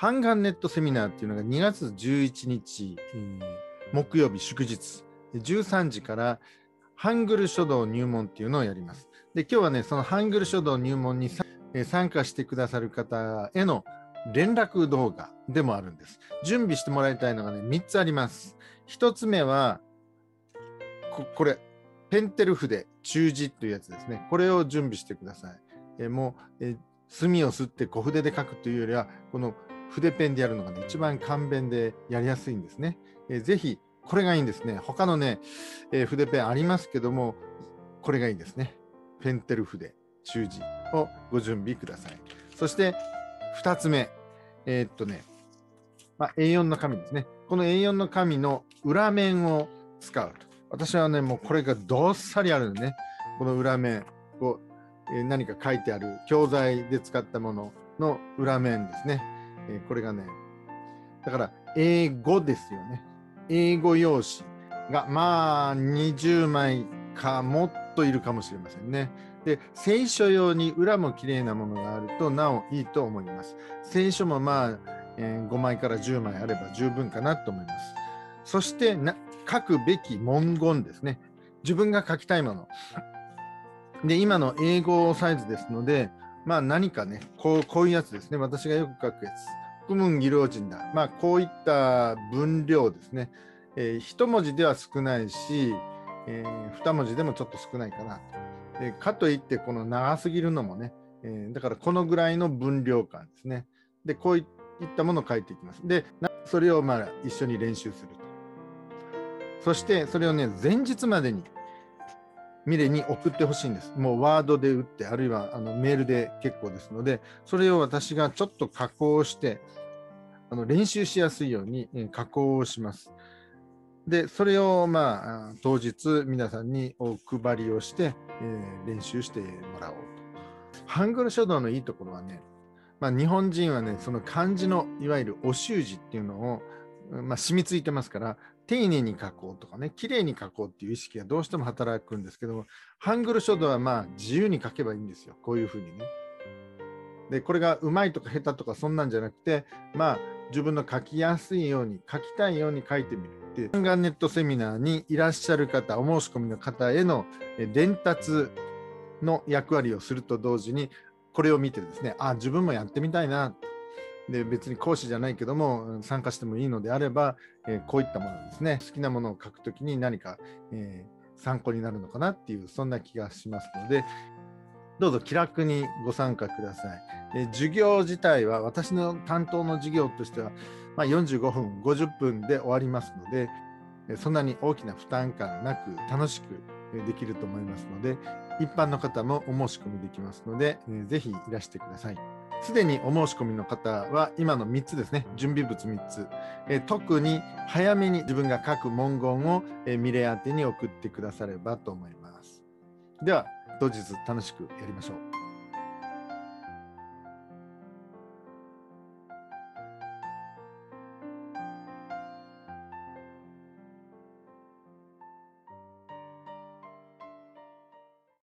ハンガンネットセミナーっていうのが2月11日、えー木曜日祝日、13時からハングル書道入門っていうのをやります。で、今日はね、そのハングル書道入門に参加してくださる方への連絡動画でもあるんです。準備してもらいたいのがね、3つあります。1つ目は、ここれ、ペンテル筆、中字というやつですね。これを準備してください。えーもう、えー墨を吸って小筆で書くというよりは、この筆ペンでやるのがね、一番簡便でやりやすいんですね。えーぜひ、これがいいんですね。他のね、えー筆ペンありますけども、これがいいですね。ペンテル筆、中字をご準備ください。そして、2つ目。えーっとね、まあ、A4 の紙ですね。この A4 の紙の裏面を使うと。私はね、もうこれがどっさりあるんでね。この裏面を、えー何か書いてある教材で使ったものの裏面ですね。えーこれがね、だから英語ですよね。英語用紙がまあ20枚かもっといるかもしれませんね。で、聖書用に裏も綺麗なものがあるとなおいいと思います。聖書もまあ、えー5枚から10枚あれば十分かなと思います。そしてな書くべき文言ですね。自分が書きたいもの。で、今の英語サイズですので、まあ何かね、こうこういうやつですね。私がよく書くやつ。クムン技能人だ。まあこういった分量ですね。えー一文字では少ないし、えー二文字でもちょっと少ないかなと。でかといって、この長すぎるのもね、えーだからこのぐらいの分量感ですね。で、こういったものを書いていきます。で、それをまあ一緒に練習すると。そして、それをね、前日までにミレに送ってほしいんです。もうワードで打って、あるいはあのメールで結構ですので、それを私がちょっと加工して、あの練習しやすいように加工をします。で、それをまあ当日皆さんにお配りをして、えー練習してもらおうと。ハングル書道のいいところはね、まあ、日本人はね、その漢字のいわゆるお習字っていうのを、まあ、染みついてますから、丁寧に書こうとかね、綺麗に書こうっていう意識がどうしても働くんですけども、ハングル書道はまあ自由に書けばいいんですよ。こういうふうにね。で、これがうまいとか下手とかそんなんじゃなくて、まあ自分の書きやすいように、書きたいように書いてみるっていう。ハンネットセミナーにいらっしゃる方、お申し込みの方へのえ伝達の役割をすると同時に、これを見てですね、あ、自分もやってみたいな。で、別に講師じゃないけども、参加してもいいのであれば、えーこういったものですね、好きなものを書くときに何か、えー参考になるのかなっていう、そんな気がしますので、どうぞ気楽にご参加ください。え授業自体は、私の担当の授業としては、まあ、45分、50分で終わりますので、そんなに大きな負担感なく楽しくできると思いますので、一般の方もお申し込みできますので、えーぜひいらしてください。すでにお申し込みの方は今の3つですね、準備物3つ、えー特に早めに自分が書く文言を、えーミレ宛てに送ってくださればと思います。では、当日楽しくやりましょう。